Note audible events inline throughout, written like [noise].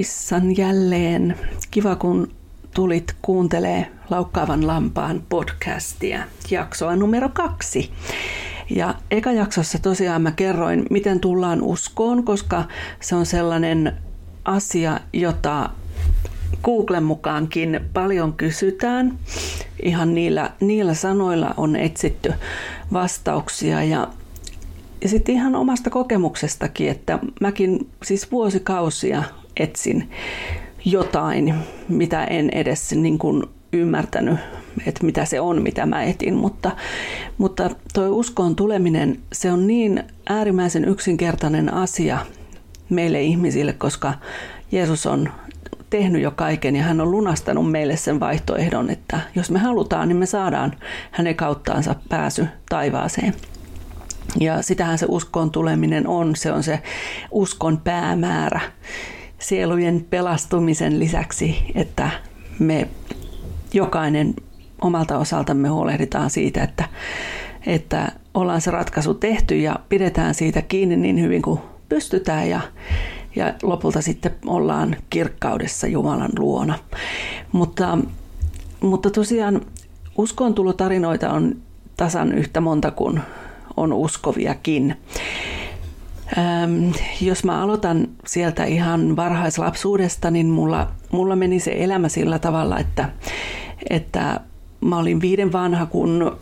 Heissan jälleen. Kiva kun tulit kuuntelee Laukkaavan lampaan podcastia, jaksoa numero kaksi. Ja eka jaksossa tosiaan mä kerroin, miten tullaan uskoon, koska se on sellainen asia, jota Googlen mukaankin paljon kysytään. Ihan niillä, niillä sanoilla on etsitty vastauksia ja ja sitten ihan omasta kokemuksestakin, että mäkin siis vuosikausia etsin jotain, mitä en edes niin kuin ymmärtänyt, että mitä se on, mitä mä etin. Mutta, mutta toi uskoon tuleminen, se on niin äärimmäisen yksinkertainen asia meille ihmisille, koska Jeesus on tehnyt jo kaiken ja hän on lunastanut meille sen vaihtoehdon, että jos me halutaan, niin me saadaan hänen kauttaansa pääsy taivaaseen. Ja sitähän se uskoon tuleminen on, se on se uskon päämäärä sielujen pelastumisen lisäksi, että me jokainen omalta osaltamme huolehditaan siitä, että, että ollaan se ratkaisu tehty ja pidetään siitä kiinni niin hyvin kuin pystytään ja, ja lopulta sitten ollaan kirkkaudessa Jumalan luona. Mutta, mutta tosiaan uskontulotarinoita on tasan yhtä monta kuin on uskoviakin. Ähm, jos mä aloitan sieltä ihan varhaislapsuudesta, niin mulla, mulla meni se elämä sillä tavalla, että, että mä olin viiden vanha, kun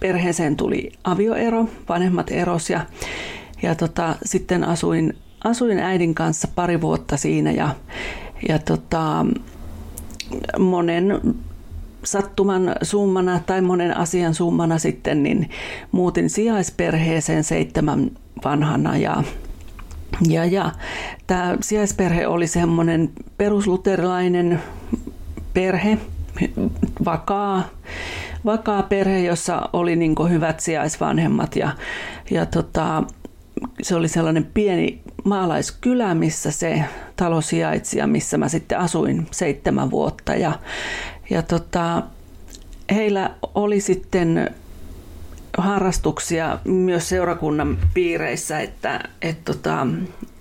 perheeseen tuli avioero, vanhemmat eros ja, ja tota, sitten asuin, asuin äidin kanssa pari vuotta siinä ja, ja tota, monen sattuman summana tai monen asian summana sitten niin muutin sijaisperheeseen seitsemän vanhana ja ja, ja tämä sijaisperhe oli semmoinen perusluterilainen perhe, vakaa, vakaa perhe, jossa oli niin hyvät sijaisvanhemmat ja, ja tota, se oli sellainen pieni maalaiskylä, missä se talo sijaitsi ja missä mä sitten asuin seitsemän vuotta ja, ja tota, heillä oli sitten harrastuksia myös seurakunnan piireissä, että et tota,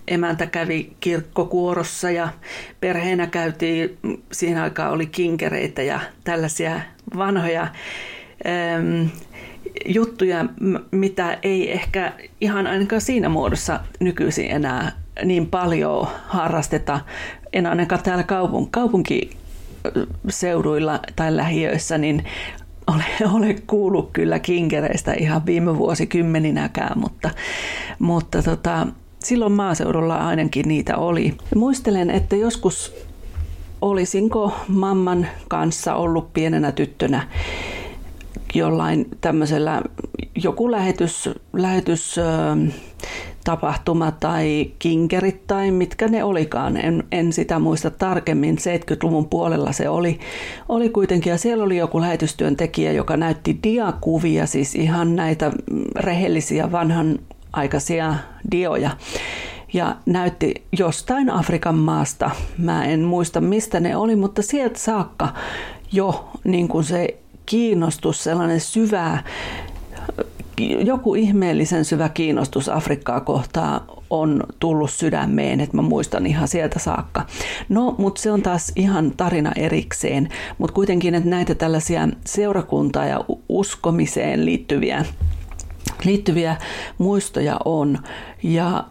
emäntä kävi kirkkokuorossa ja perheenä käytiin, siihen aikaan oli kinkereitä ja tällaisia vanhoja äm, juttuja, mitä ei ehkä ihan ainakaan siinä muodossa nykyisin enää niin paljon harrasteta. En ainakaan täällä kaupun, kaupunkiseuduilla tai lähiöissä, niin ole, ole kuullut kyllä kinkereistä ihan viime vuosikymmeninäkään, mutta, mutta tota, silloin maaseudulla ainakin niitä oli. Muistelen, että joskus olisinko mamman kanssa ollut pienenä tyttönä jollain tämmöisellä joku lähetys, lähetys tapahtuma tai kinkerit tai mitkä ne olikaan. En, en sitä muista tarkemmin. 70-luvun puolella se oli, oli kuitenkin. Ja siellä oli joku lähetystyöntekijä, joka näytti diakuvia, siis ihan näitä rehellisiä vanhan aikaisia dioja. Ja näytti jostain Afrikan maasta. Mä en muista mistä ne oli, mutta sieltä saakka jo niin kuin se kiinnostus, sellainen syvää joku ihmeellisen syvä kiinnostus Afrikkaa kohtaan on tullut sydämeen, että mä muistan ihan sieltä saakka. No, mutta se on taas ihan tarina erikseen, mutta kuitenkin, että näitä tällaisia seurakuntaa ja uskomiseen liittyviä, liittyviä muistoja on. Ja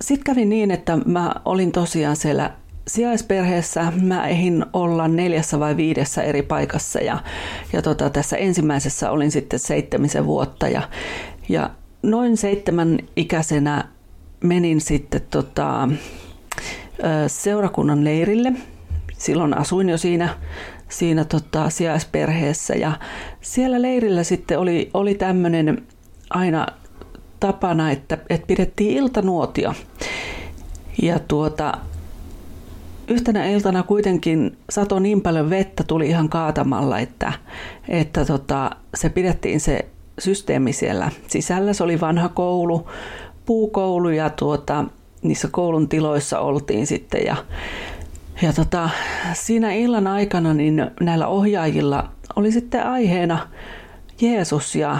sitten kävi niin, että mä olin tosiaan siellä sijaisperheessä mä ehin olla neljässä vai viidessä eri paikassa ja, ja tota, tässä ensimmäisessä olin sitten seitsemisen vuotta ja, ja noin seitsemän ikäisenä menin sitten tota, seurakunnan leirille. Silloin asuin jo siinä, siinä tota, sijaisperheessä ja siellä leirillä sitten oli, oli tämmöinen aina tapana, että, että pidettiin iltanuotio. Ja tuota, yhtenä iltana kuitenkin sato niin paljon vettä tuli ihan kaatamalla, että, että tota, se pidettiin se systeemi siellä sisällä. Se oli vanha koulu, puukoulu ja tuota, niissä koulun tiloissa oltiin sitten ja, ja tota, siinä illan aikana niin näillä ohjaajilla oli sitten aiheena Jeesus ja,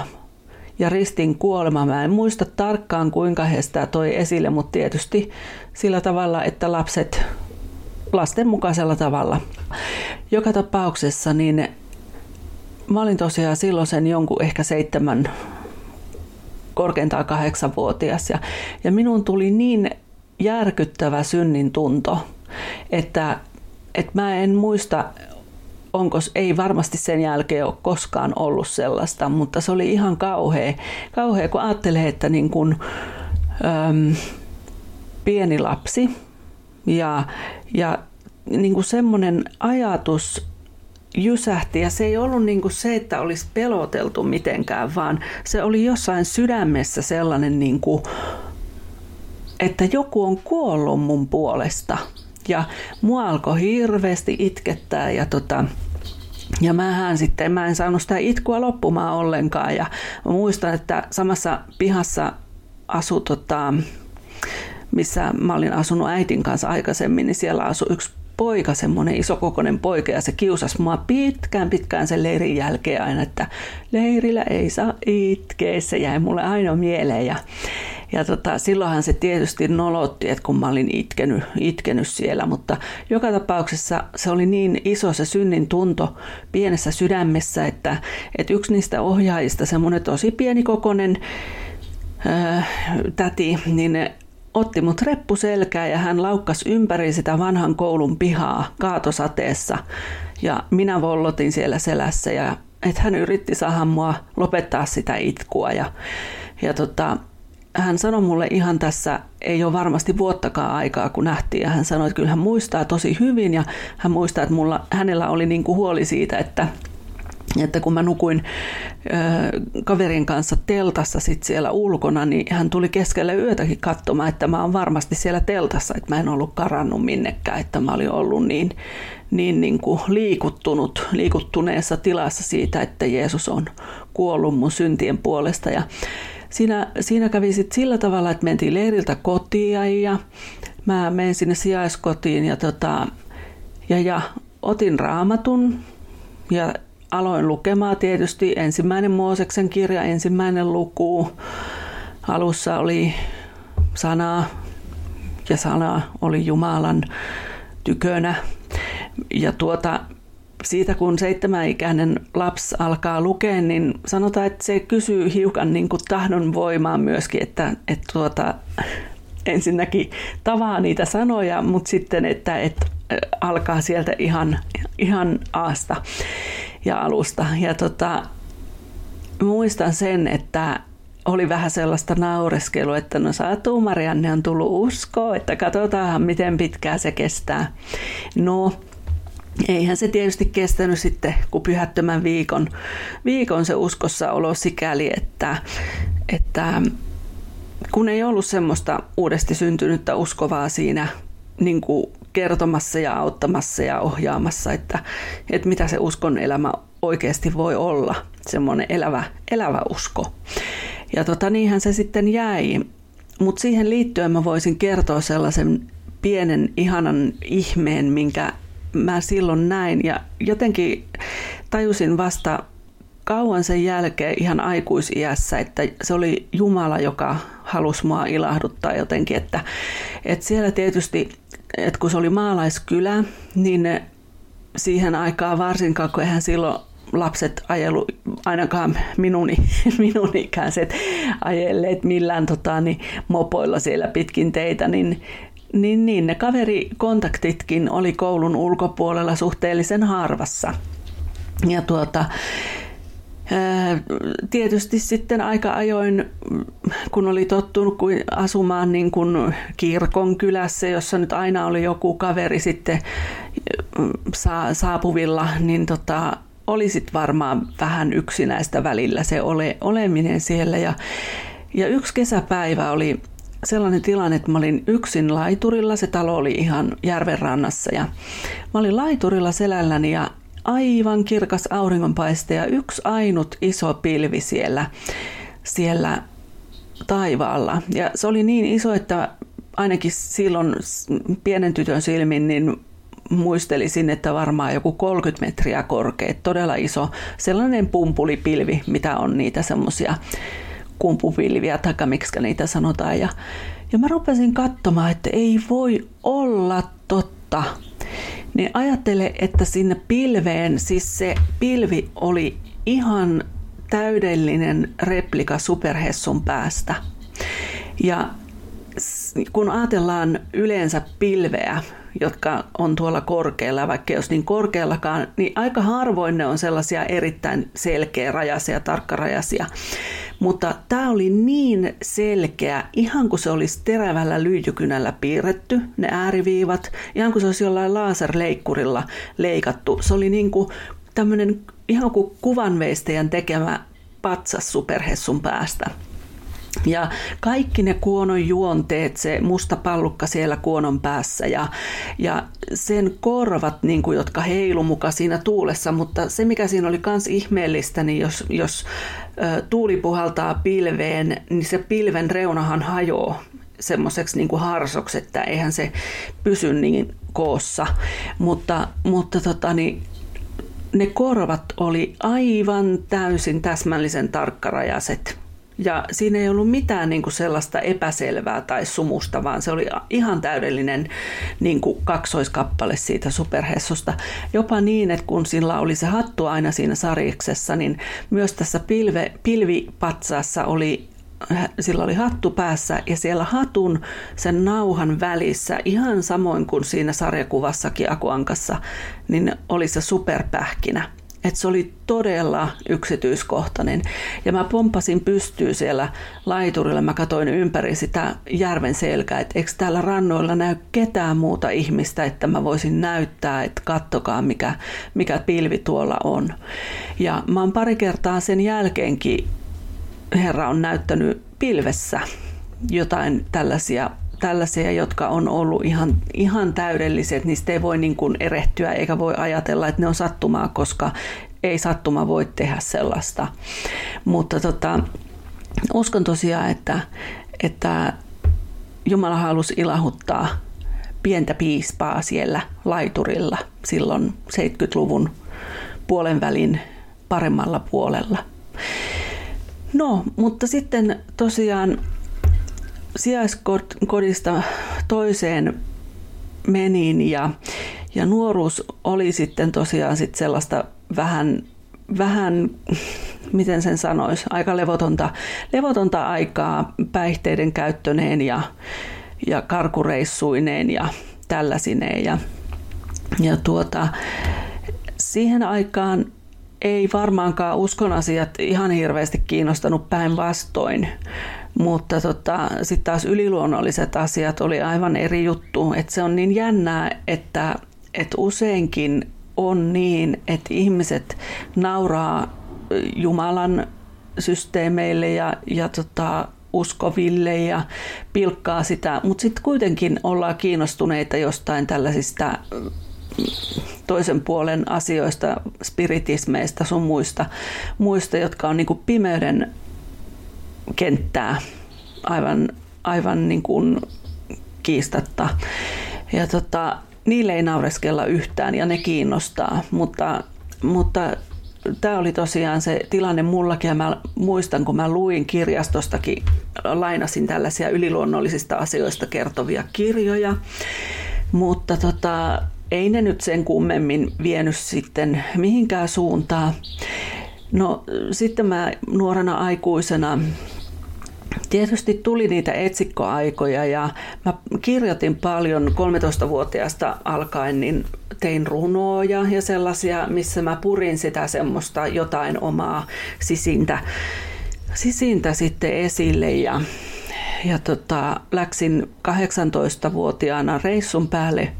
ja ristin kuolema. Mä en muista tarkkaan kuinka he sitä toi esille, mutta tietysti sillä tavalla, että lapset lasten mukaisella tavalla. Joka tapauksessa niin mä olin tosiaan silloin sen jonkun ehkä seitsemän, korkeintaan kahdeksanvuotias ja, ja minun tuli niin järkyttävä synnin tunto, että, että mä en muista, onko, ei varmasti sen jälkeen ole koskaan ollut sellaista, mutta se oli ihan kauhea, kauhea kun ajattelee, että niin kuin, äm, pieni lapsi ja, ja niin kuin semmoinen ajatus jysähti ja se ei ollut niin kuin se, että olisi peloteltu mitenkään, vaan se oli jossain sydämessä sellainen, niin kuin, että joku on kuollut mun puolesta. Ja mua alkoi hirveästi itkettää ja tota, ja mähän sitten, mä en saanut sitä itkua loppumaan ollenkaan. Ja mä muistan, että samassa pihassa asui tota, missä mä olin asunut äitin kanssa aikaisemmin, niin siellä asui yksi poika, semmoinen isokokoinen poika, ja se kiusasi mua pitkään pitkään sen leirin jälkeen aina, että leirillä ei saa itkeä, se jäi mulle aina mieleen. Ja, ja tota, silloinhan se tietysti nolotti, että kun mä olin itkenyt, itkenyt siellä, mutta joka tapauksessa se oli niin iso se synnin tunto pienessä sydämessä, että, että yksi niistä ohjaajista, semmoinen tosi pienikokoinen, täti, niin otti mut reppuselkää ja hän laukkas ympäri sitä vanhan koulun pihaa kaatosateessa. Ja minä vollotin siellä selässä ja että hän yritti saada mua lopettaa sitä itkua. Ja, ja tota, hän sanoi mulle ihan tässä, ei ole varmasti vuottakaan aikaa, kun nähtiin. Ja hän sanoi, että kyllä hän muistaa tosi hyvin ja hän muistaa, että mulla, hänellä oli niin kuin huoli siitä, että että kun mä nukuin ö, kaverin kanssa teltassa sit siellä ulkona, niin hän tuli keskellä yötäkin katsomaan, että mä oon varmasti siellä teltassa, että mä en ollut karannut minnekään, että mä olin ollut niin, niin, niin kuin liikuttunut, liikuttuneessa tilassa siitä, että Jeesus on kuollut mun syntien puolesta. Ja siinä, siinä kävi sit sillä tavalla, että mentiin leiriltä kotiin ja mä menin sinne sijaiskotiin ja, tota, ja, ja otin raamatun ja aloin lukemaan tietysti ensimmäinen Mooseksen kirja, ensimmäinen luku. Alussa oli sana ja sana oli Jumalan tykönä. Ja tuota, siitä kun seitsemänikäinen lapsi alkaa lukea, niin sanotaan, että se kysyy hiukan niin kuin tahdon voimaa myöskin, että, että tuota, ensinnäkin tavaa niitä sanoja, mutta sitten, että, että alkaa sieltä ihan, ihan aasta ja alusta. Ja tota, muistan sen, että oli vähän sellaista naureskelua, että no saa tuumarianne on tullut uskoa, että katsotaan miten pitkään se kestää. No, eihän se tietysti kestänyt sitten kuin pyhättömän viikon, viikon se uskossa olo sikäli, että, että kun ei ollut semmoista uudesti syntynyttä uskovaa siinä niin kuin kertomassa ja auttamassa ja ohjaamassa, että, että mitä se uskon elämä oikeasti voi olla, semmoinen elävä, elävä usko. Ja tota, niinhän se sitten jäi. Mutta siihen liittyen mä voisin kertoa sellaisen pienen ihanan ihmeen, minkä mä silloin näin. Ja jotenkin tajusin vasta kauan sen jälkeen ihan aikuisiässä, että se oli Jumala, joka halusi mua ilahduttaa jotenkin. Että, että siellä tietysti että kun se oli maalaiskylä, niin siihen aikaan varsinkaan, kun eihän silloin lapset ajelu, ainakaan minun, [laughs] minun ikäiset ajelleet millään tota, niin, mopoilla siellä pitkin teitä, niin, niin, niin ne kaverikontaktitkin oli koulun ulkopuolella suhteellisen harvassa. Ja tuota, Tietysti sitten aika ajoin, kun oli tottunut asumaan niin kuin kirkon kylässä, jossa nyt aina oli joku kaveri sitten saapuvilla, niin tota, oli sitten varmaan vähän yksinäistä välillä se ole, oleminen siellä. Ja, ja yksi kesäpäivä oli sellainen tilanne, että mä olin yksin laiturilla, se talo oli ihan järven rannassa ja mä olin laiturilla selälläni ja aivan kirkas auringonpaiste ja yksi ainut iso pilvi siellä, siellä taivaalla. Ja se oli niin iso, että ainakin silloin pienen tytön silmin niin muistelisin, että varmaan joku 30 metriä korkea, todella iso, sellainen pumpulipilvi, mitä on niitä semmoisia kumpupilviä, tai miksi niitä sanotaan. Ja, ja mä rupesin katsomaan, että ei voi olla totta, niin ajattele, että sinne pilveen, siis se pilvi oli ihan täydellinen replika superhessun päästä. Ja kun ajatellaan yleensä pilveä, jotka on tuolla korkealla, vaikka jos niin korkeallakaan, niin aika harvoin ne on sellaisia erittäin selkeä rajaisia, tarkkarajaisia. Mutta tämä oli niin selkeä, ihan kuin se olisi terävällä lyijykynällä piirretty, ne ääriviivat, ihan kuin se olisi jollain laserleikkurilla leikattu. Se oli niin kuin tämmöinen ihan kuin kuvanveistäjän tekemä patsas superhessun päästä. Ja kaikki ne kuonon juonteet, se musta pallukka siellä kuonon päässä ja, ja sen korvat, niin kuin, jotka heilu muka siinä tuulessa, mutta se mikä siinä oli myös ihmeellistä, niin jos, jos ö, tuuli puhaltaa pilveen, niin se pilven reunahan hajoaa semmoiseksi niin harsoksi, että eihän se pysy niin koossa. Mutta, mutta tota, niin, ne korvat oli aivan täysin täsmällisen tarkkarajaiset ja siinä ei ollut mitään niin kuin sellaista epäselvää tai sumusta, vaan se oli ihan täydellinen niin kuin kaksoiskappale siitä superhessosta. Jopa niin, että kun sillä oli se hattu aina siinä sarjiksessa, niin myös tässä pilve, pilvipatsaassa oli sillä oli hattu päässä ja siellä hatun sen nauhan välissä, ihan samoin kuin siinä sarjakuvassakin Akuankassa, niin oli se superpähkinä että se oli todella yksityiskohtainen. Ja mä pompasin pystyy siellä laiturilla, mä katoin ympäri sitä järven selkää, että eikö täällä rannoilla näy ketään muuta ihmistä, että mä voisin näyttää, että kattokaa mikä, mikä pilvi tuolla on. Ja mä oon pari kertaa sen jälkeenkin, Herra on näyttänyt pilvessä jotain tällaisia tällaisia, jotka on ollut ihan, ihan täydelliset, niistä ei voi niin kuin erehtyä eikä voi ajatella, että ne on sattumaa, koska ei sattuma voi tehdä sellaista. Mutta tota, uskon tosiaan, että, että Jumala halusi ilahuttaa pientä piispaa siellä laiturilla silloin 70-luvun puolen välin paremmalla puolella. No, mutta sitten tosiaan sijaiskodista toiseen menin ja, ja nuoruus oli sitten tosiaan sit sellaista vähän, vähän, miten sen sanoisi, aika levotonta, levotonta aikaa päihteiden käyttöneen ja, ja karkureissuineen ja tällaisineen. Ja, ja tuota, siihen aikaan ei varmaankaan uskon asiat ihan hirveästi kiinnostanut päinvastoin. Mutta tota, sitten taas yliluonnolliset asiat oli aivan eri juttu. Et se on niin jännää, että et useinkin on niin, että ihmiset nauraa Jumalan systeemeille ja, ja tota, uskoville ja pilkkaa sitä, mutta sitten kuitenkin ollaan kiinnostuneita jostain tällaisista toisen puolen asioista, spiritismeista sun muista, muista jotka on niin kuin pimeyden kenttää aivan, aivan niin kuin kiistatta. Ja tota, niille ei naureskella yhtään ja ne kiinnostaa, mutta, mutta tämä oli tosiaan se tilanne mullakin ja mä muistan, kun mä luin kirjastostakin, lainasin tällaisia yliluonnollisista asioista kertovia kirjoja, mutta tota, ei ne nyt sen kummemmin vienyt sitten mihinkään suuntaan. No sitten mä nuorena aikuisena Tietysti tuli niitä etsikkoaikoja ja mä kirjoitin paljon 13-vuotiaasta alkaen, niin tein runoja ja sellaisia, missä mä purin sitä semmoista jotain omaa sisintä, sisintä sitten esille. Ja, ja tota, läksin 18-vuotiaana reissun päälle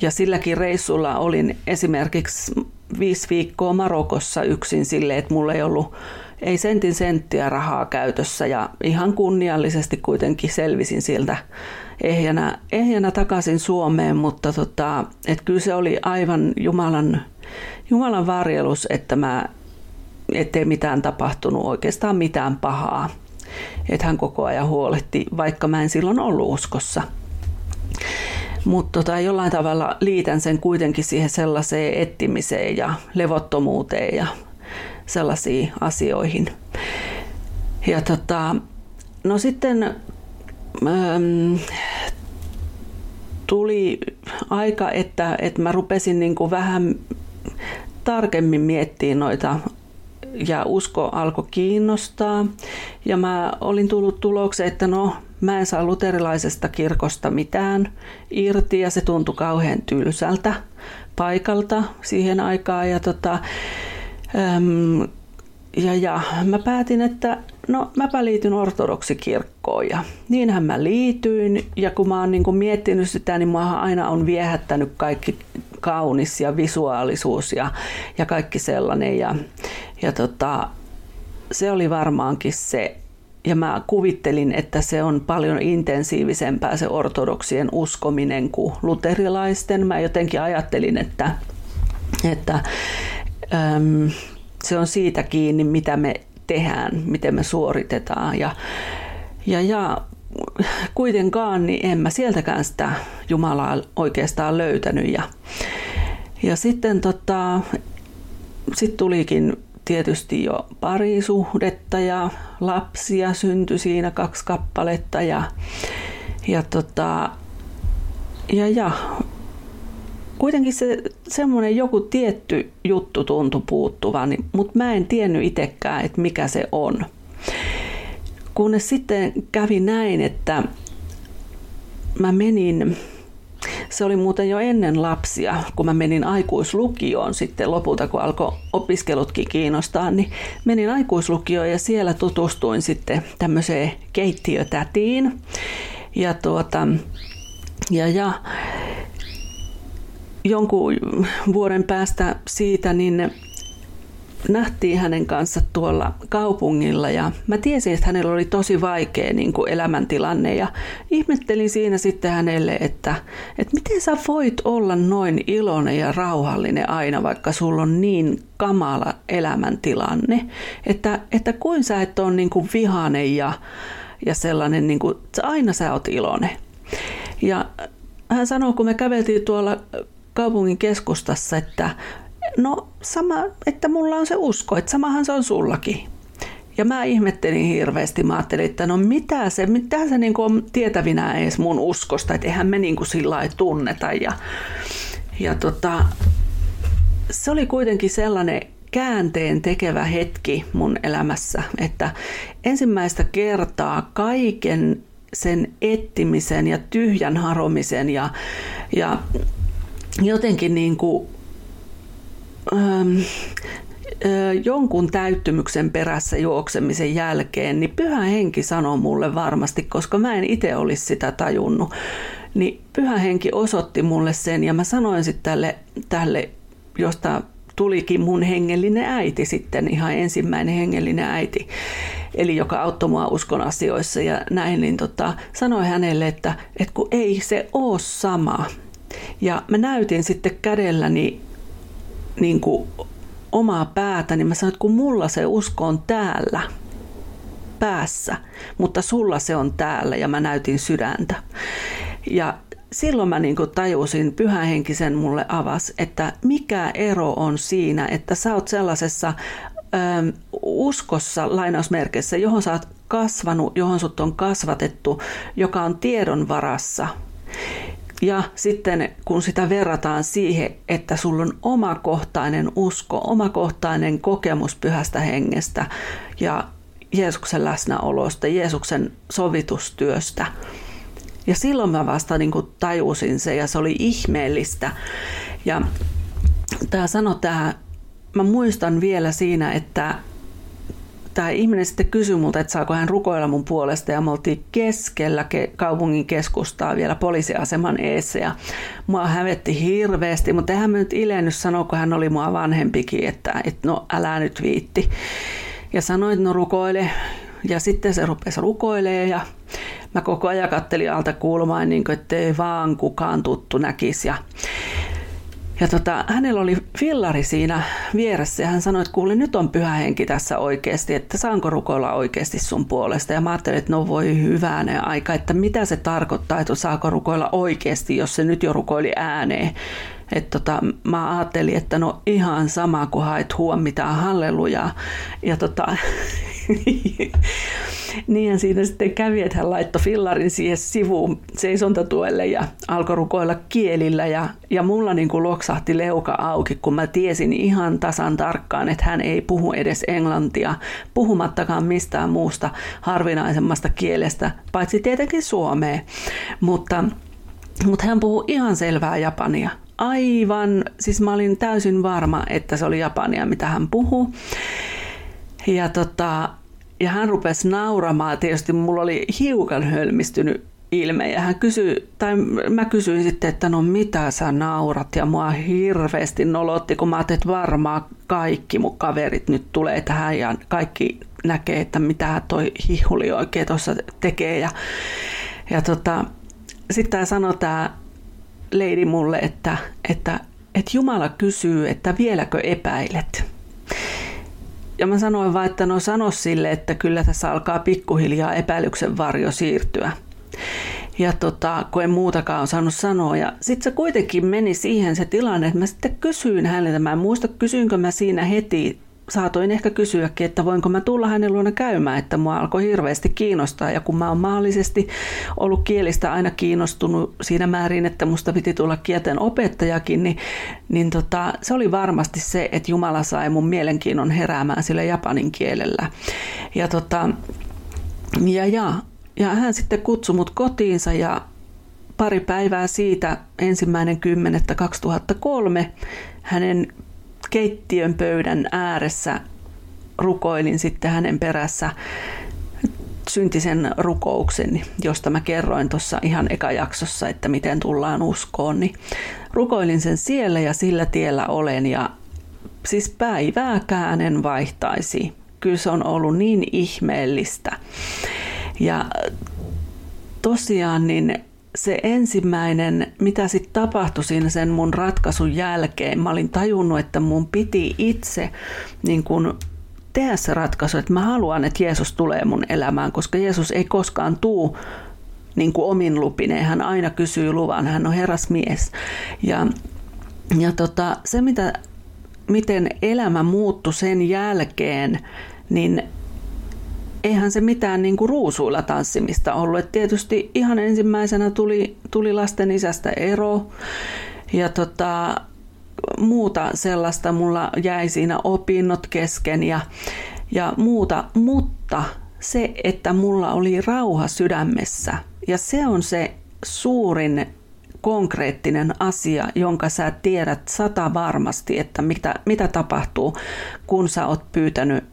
ja silläkin reissulla olin esimerkiksi viisi viikkoa Marokossa yksin sille, että mulla ei ollut ei sentin senttiä rahaa käytössä ja ihan kunniallisesti kuitenkin selvisin sieltä ehjänä, ehjänä takaisin Suomeen, mutta tota, et kyllä se oli aivan Jumalan, Jumalan varjelus, että mä, ettei mitään tapahtunut oikeastaan mitään pahaa. Että hän koko ajan huolehti, vaikka mä en silloin ollut uskossa. Mutta tota, jollain tavalla liitän sen kuitenkin siihen sellaiseen ettimiseen ja levottomuuteen ja sellaisiin asioihin. Ja tota, no sitten ähm, tuli aika, että, että mä rupesin niin kuin vähän tarkemmin miettimään noita ja usko alkoi kiinnostaa. Ja mä olin tullut tulokseen, että no mä en saa luterilaisesta kirkosta mitään irti ja se tuntui kauhean tylsältä paikalta siihen aikaan. Ja, tota, äm, ja, ja mä päätin, että no mäpä liityn ortodoksikirkkoon ja niinhän mä liityin. Ja kun mä oon niin miettinyt sitä, niin mua aina on viehättänyt kaikki kaunis ja visuaalisuus ja, ja kaikki sellainen. Ja, ja tota, se oli varmaankin se. Ja mä kuvittelin, että se on paljon intensiivisempää se ortodoksien uskominen kuin luterilaisten. Mä jotenkin ajattelin, että, että äm, se on siitä kiinni, mitä me tehdään, miten me suoritetaan. Ja, ja, ja kuitenkaan niin en mä sieltäkään sitä Jumalaa oikeastaan löytänyt. Ja, ja sitten tota, sit tulikin tietysti jo parisuhdetta ja lapsia syntyi siinä kaksi kappaletta ja, ja, tota, ja, ja kuitenkin se semmoinen joku tietty juttu tuntui puuttuvan, mutta mä en tiennyt itsekään, että mikä se on. Kunnes sitten kävi näin, että mä menin se oli muuten jo ennen lapsia, kun mä menin aikuislukioon sitten lopulta, kun alkoi opiskelutkin kiinnostaa, niin menin aikuislukioon ja siellä tutustuin sitten tämmöiseen keittiötätiin. Ja tuota, ja, ja jonkun vuoden päästä siitä, niin nähtiin hänen kanssa tuolla kaupungilla. Ja mä tiesin, että hänellä oli tosi vaikea niin kuin elämäntilanne. Ja ihmettelin siinä sitten hänelle, että, että miten sä voit olla noin iloinen ja rauhallinen aina, vaikka sulla on niin kamala elämäntilanne, että, että kuin sä et ole niin kuin vihanen ja, ja sellainen, niin kuin, aina sä oot iloinen. Ja hän sanoi, kun me käveltiin tuolla kaupungin keskustassa, että no sama, että mulla on se usko, että samahan se on sullakin. Ja mä ihmettelin hirveästi, mä ajattelin, että no mitä se, mitä se niin on tietävinä edes mun uskosta, että eihän me niin kuin sillä tunneta. Ja, ja tota, se oli kuitenkin sellainen käänteen tekevä hetki mun elämässä, että ensimmäistä kertaa kaiken sen ettimisen ja tyhjän haromisen ja, ja jotenkin niin kuin ähm, jonkun täyttymyksen perässä juoksemisen jälkeen, niin pyhä henki sanoi mulle varmasti, koska mä en itse olisi sitä tajunnut, niin pyhä henki osoitti mulle sen ja mä sanoin sitten tälle, tälle, josta tulikin mun hengellinen äiti sitten, ihan ensimmäinen hengellinen äiti, eli joka auttoi mua uskon asioissa ja näin, niin tota, sanoi hänelle, että, että kun ei se ole sama. Ja mä näytin sitten kädelläni niin kuin omaa päätä, niin mä sanoin, että kun mulla se usko on täällä päässä, mutta sulla se on täällä ja mä näytin sydäntä. Ja silloin mä niin kuin tajusin, pyhähenkisen mulle avas, että mikä ero on siinä, että sä oot sellaisessa ähm, uskossa lainausmerkeissä, johon sä oot kasvanut, johon sut on kasvatettu, joka on tiedon varassa. Ja sitten kun sitä verrataan siihen, että sulla on omakohtainen usko, omakohtainen kokemus pyhästä hengestä ja Jeesuksen läsnäolosta, Jeesuksen sovitustyöstä. Ja silloin mä vasta niin kuin tajusin se ja se oli ihmeellistä. Ja tämä sano tämä, mä muistan vielä siinä, että tämä ihminen sitten kysyi multa, että saako hän rukoilla mun puolesta ja me oltiin keskellä ke- kaupungin keskustaa vielä poliisiaseman eessä ja mua hävetti hirveästi, mutta eihän mä nyt ilennyt sanoa, kun hän oli mua vanhempikin, että, että no älä nyt viitti. Ja sanoin, että no rukoile ja sitten se rupesi rukoilee ja mä koko ajan kattelin alta kulmaan, niin kuin, ettei vaan kukaan tuttu näkisi. Ja ja tota, hänellä oli fillari siinä vieressä ja hän sanoi, että kuule nyt on pyhä henki tässä oikeasti, että saanko rukoilla oikeasti sun puolesta. Ja mä ajattelin, että no voi hyvänä aika, että mitä se tarkoittaa, että saako rukoilla oikeasti, jos se nyt jo rukoili ääneen. Et tota, mä ajattelin, että no ihan sama, kun haet huom mitään hallelujaa. Ja tota, Niinhän siinä sitten kävi, että hän laittoi fillarin siihen sivuun seisontatuelle ja alkoi rukoilla kielillä. Ja, ja mulla niin kuin loksahti leuka auki, kun mä tiesin ihan tasan tarkkaan, että hän ei puhu edes englantia, puhumattakaan mistään muusta harvinaisemmasta kielestä, paitsi tietenkin suomea. Mutta, mutta hän puhuu ihan selvää japania aivan, siis mä olin täysin varma, että se oli japania, mitä hän puhuu. Ja, tota, ja hän rupesi nauramaan, tietysti mulla oli hiukan hölmistynyt ilme. Ja hän kysyi, tai mä kysyin sitten, että no mitä sä naurat? Ja mua hirveästi nolotti, kun mä ajattelin, että varmaan kaikki mun kaverit nyt tulee tähän ja kaikki näkee, että mitä toi hihuli oikein tuossa tekee. Ja, ja tota, sitten tämä sanoi tämä leidi mulle, että, että, että Jumala kysyy, että vieläkö epäilet. Ja mä sanoin vaan, että no sano sille, että kyllä tässä alkaa pikkuhiljaa epäilyksen varjo siirtyä. Ja tota, kun en muutakaan osannut sanoa. Ja sitten se kuitenkin meni siihen se tilanne, että mä sitten kysyin häneltä. Mä en muista, kysyinkö mä siinä heti saatoin ehkä kysyäkin, että voinko mä tulla hänen luona käymään, että mua alkoi hirveästi kiinnostaa. Ja kun mä oon maallisesti ollut kielistä aina kiinnostunut siinä määrin, että musta piti tulla kielten opettajakin, niin, niin tota, se oli varmasti se, että Jumala sai mun mielenkiinnon heräämään sillä japanin kielellä. Ja, tota, ja, ja, ja hän sitten kutsui mut kotiinsa ja pari päivää siitä, ensimmäinen 10.2003, hänen keittiön pöydän ääressä rukoilin sitten hänen perässä syntisen rukouksen, josta mä kerroin tuossa ihan ekajaksossa, että miten tullaan uskoon, niin rukoilin sen siellä ja sillä tiellä olen ja siis päivääkään en vaihtaisi. Kyllä se on ollut niin ihmeellistä. Ja tosiaan niin se ensimmäinen, mitä sitten tapahtui siinä sen mun ratkaisun jälkeen, mä olin tajunnut, että mun piti itse niin kun tehdä se ratkaisu, että mä haluan, että Jeesus tulee mun elämään, koska Jeesus ei koskaan tuu niin kuin omin lupineen. Hän aina kysyy luvan, hän on herrasmies. Ja, ja tota, se, mitä, miten elämä muuttui sen jälkeen, niin eihän se mitään niin kuin ruusuilla tanssimista ollut. Et tietysti ihan ensimmäisenä tuli, tuli lasten isästä ero ja tota, muuta sellaista mulla jäi siinä opinnot kesken ja, ja muuta, mutta se, että mulla oli rauha sydämessä ja se on se suurin konkreettinen asia, jonka sä tiedät sata varmasti, että mitä, mitä tapahtuu, kun sä oot pyytänyt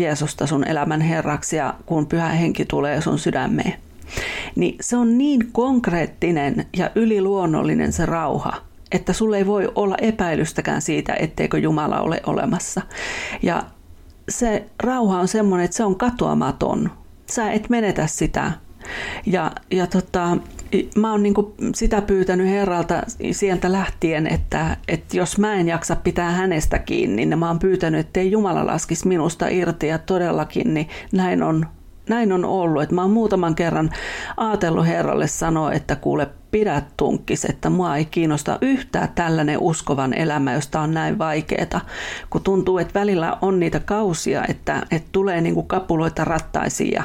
Jeesusta sun elämän herraksi ja kun pyhä henki tulee sun sydämeen. Niin se on niin konkreettinen ja yliluonnollinen se rauha, että sulle ei voi olla epäilystäkään siitä, etteikö Jumala ole olemassa. Ja se rauha on semmoinen, että se on katoamaton. Sä et menetä sitä. Ja, ja tota, mä oon niinku sitä pyytänyt Herralta sieltä lähtien, että, että jos mä en jaksa pitää hänestä kiinni, niin mä oon pyytänyt, että ei Jumala laskisi minusta irti ja todellakin niin näin on näin on ollut. Että mä oon muutaman kerran ajatellut Herralle sanoa, että kuule pidä tunkkis, että mua ei kiinnosta yhtään tällainen uskovan elämä, josta on näin vaikeeta. Kun tuntuu, että välillä on niitä kausia, että, että tulee niin kuin kapuloita rattaisiin ja,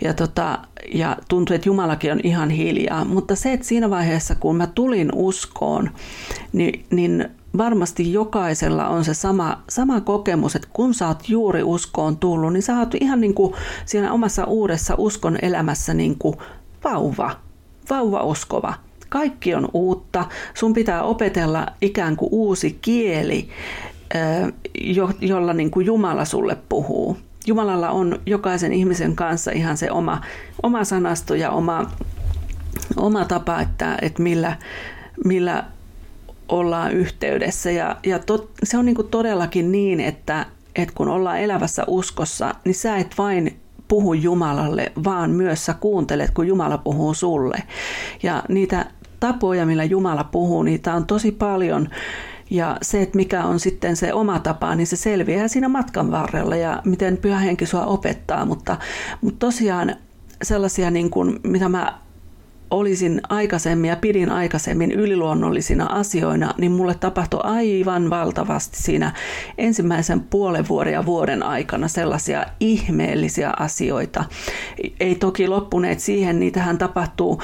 ja, tota, ja tuntuu, että Jumalakin on ihan hiljaa. Mutta se, että siinä vaiheessa, kun mä tulin uskoon, niin, niin varmasti jokaisella on se sama, sama kokemus, että kun sä oot juuri uskoon tullut, niin sä oot ihan niin kuin siinä omassa uudessa uskon elämässä niin kuin vauva, vauva uskova. Kaikki on uutta. Sun pitää opetella ikään kuin uusi kieli, jolla niin kuin Jumala sulle puhuu. Jumalalla on jokaisen ihmisen kanssa ihan se oma, oma sanasto ja oma, oma tapa, että, että millä, millä ollaan yhteydessä. Ja, ja tot, se on niin kuin todellakin niin, että, että kun ollaan elävässä uskossa, niin sä et vain puhu Jumalalle, vaan myös sä kuuntelet, kun Jumala puhuu sulle. Ja niitä tapoja, millä Jumala puhuu, niitä on tosi paljon. Ja se, että mikä on sitten se oma tapa, niin se selviää siinä matkan varrella ja miten pyhä henki sua opettaa. Mutta, mutta tosiaan sellaisia, niin kuin, mitä mä olisin aikaisemmin ja pidin aikaisemmin yliluonnollisina asioina, niin mulle tapahtui aivan valtavasti siinä ensimmäisen puolen vuoden ja vuoden aikana sellaisia ihmeellisiä asioita. Ei toki loppuneet siihen, niitähän tapahtuu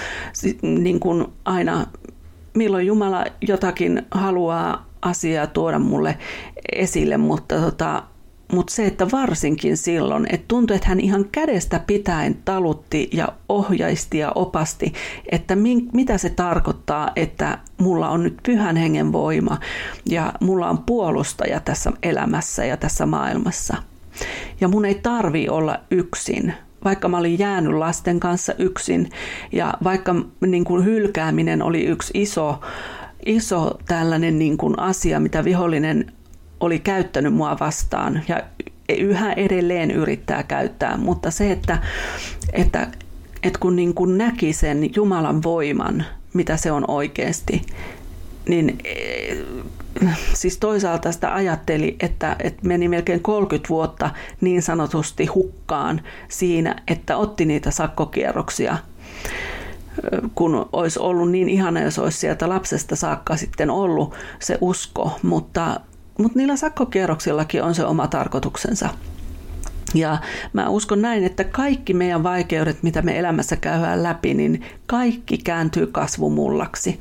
niin kuin aina milloin Jumala jotakin haluaa asiaa tuoda mulle esille, mutta tota, mutta se, että varsinkin silloin, että tuntui, että hän ihan kädestä pitäen talutti ja ohjaisti ja opasti, että min, mitä se tarkoittaa, että mulla on nyt pyhän hengen voima ja mulla on puolustaja tässä elämässä ja tässä maailmassa. Ja mun ei tarvi olla yksin, vaikka mä olin jäänyt lasten kanssa yksin ja vaikka niin kuin hylkääminen oli yksi iso, iso tällainen niin kuin asia, mitä vihollinen oli käyttänyt mua vastaan ja yhä edelleen yrittää käyttää, mutta se, että, että, että kun niin kuin näki sen Jumalan voiman, mitä se on oikeasti, niin siis toisaalta sitä ajatteli, että, että meni melkein 30 vuotta niin sanotusti hukkaan siinä, että otti niitä sakkokierroksia. Kun olisi ollut niin ihana, jos olisi sieltä lapsesta saakka sitten ollut se usko, mutta, mutta niillä sakkokierroksillakin on se oma tarkoituksensa. Ja mä uskon näin, että kaikki meidän vaikeudet, mitä me elämässä käydään läpi, niin kaikki kääntyy kasvumullaksi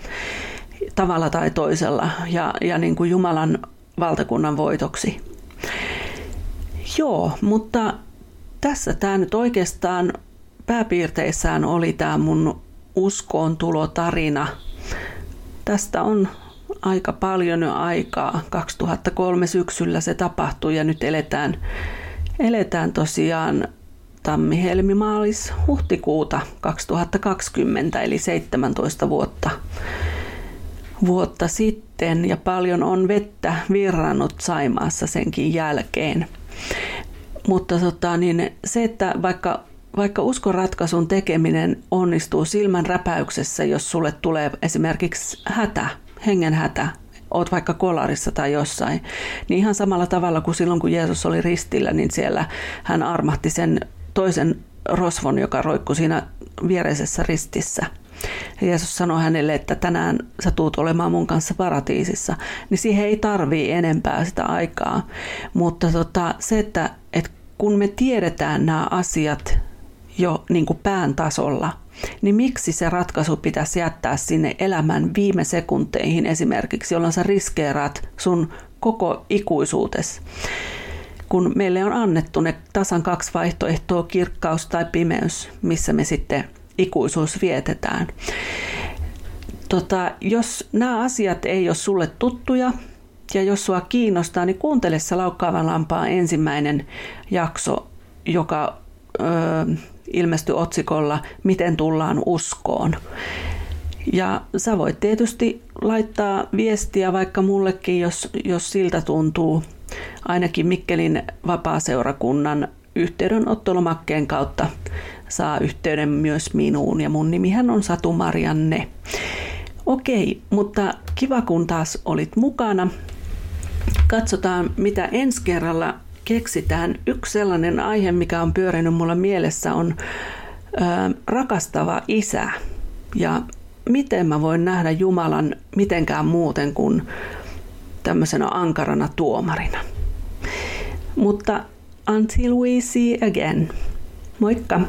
tavalla tai toisella ja, ja niin kuin Jumalan valtakunnan voitoksi. Joo, mutta tässä tämä nyt oikeastaan pääpiirteissään oli tämä mun uskoon tulotarina. Tästä on aika paljon jo aikaa. 2003 syksyllä se tapahtui ja nyt eletään, eletään tosiaan tammi, helmi, maalis, huhtikuuta 2020 eli 17 vuotta vuotta sitten ja paljon on vettä virrannut Saimaassa senkin jälkeen. Mutta tota, niin se, että vaikka, vaikka uskoratkaisun tekeminen onnistuu silmän räpäyksessä, jos sulle tulee esimerkiksi hätä, hengen hätä, oot vaikka kolarissa tai jossain, niin ihan samalla tavalla kuin silloin, kun Jeesus oli ristillä, niin siellä hän armahti sen toisen rosvon, joka roikkui siinä viereisessä ristissä – Jeesus sanoi hänelle, että tänään sä tuut olemaan mun kanssa paratiisissa, niin siihen ei tarvii enempää sitä aikaa. Mutta tota, se, että, että kun me tiedetään nämä asiat jo niin kuin pään tasolla, niin miksi se ratkaisu pitäisi jättää sinne elämän viime sekunteihin esimerkiksi, jolloin sä riskeeraat sun koko ikuisuutes? Kun meille on annettu ne tasan kaksi vaihtoehtoa, kirkkaus tai pimeys, missä me sitten ikuisuus vietetään. Tota, jos nämä asiat ei ole sulle tuttuja ja jos sua kiinnostaa, niin kuuntele se Laukkaavan lampaan ensimmäinen jakso, joka ö, ilmestyi otsikolla Miten tullaan uskoon. Ja sä voit tietysti laittaa viestiä vaikka mullekin, jos, jos siltä tuntuu. Ainakin Mikkelin vapaaseurakunnan yhteydenottolomakkeen kautta saa yhteyden myös minuun ja mun nimihän on Satu Marianne. Okei, mutta kiva kun taas olit mukana. Katsotaan mitä ensi kerralla keksitään. Yksi sellainen aihe, mikä on pyörinyt mulla mielessä on ö, rakastava isä ja miten mä voin nähdä Jumalan mitenkään muuten kuin tämmöisenä ankarana tuomarina. Mutta until we see again. Moikka!